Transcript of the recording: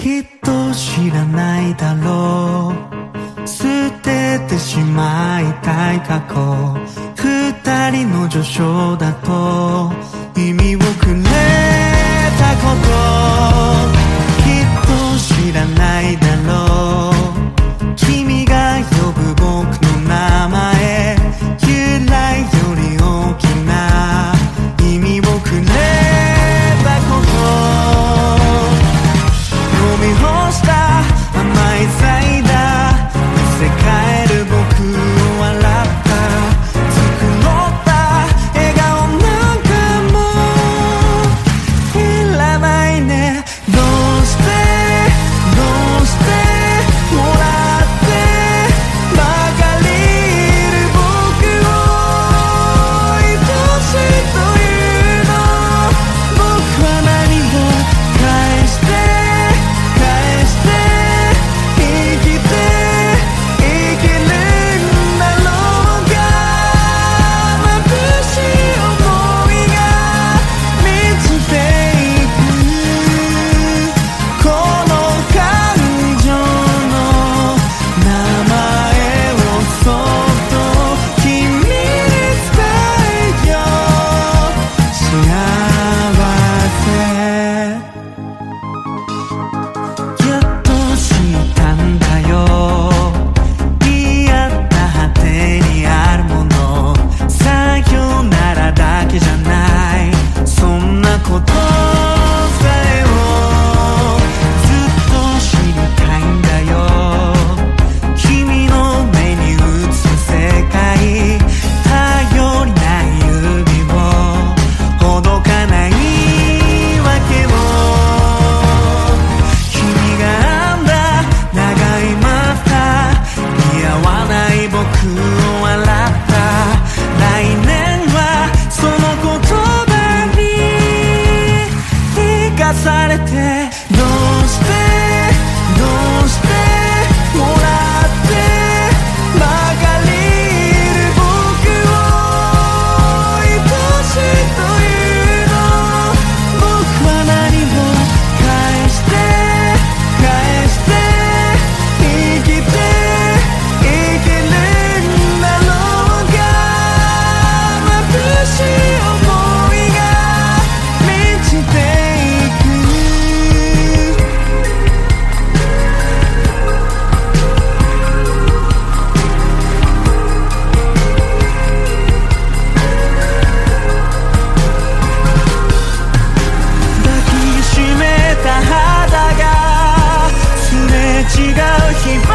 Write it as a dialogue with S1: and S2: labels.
S1: きっと知らないだろう。捨ててしまいたい過去。二人の序章だと never came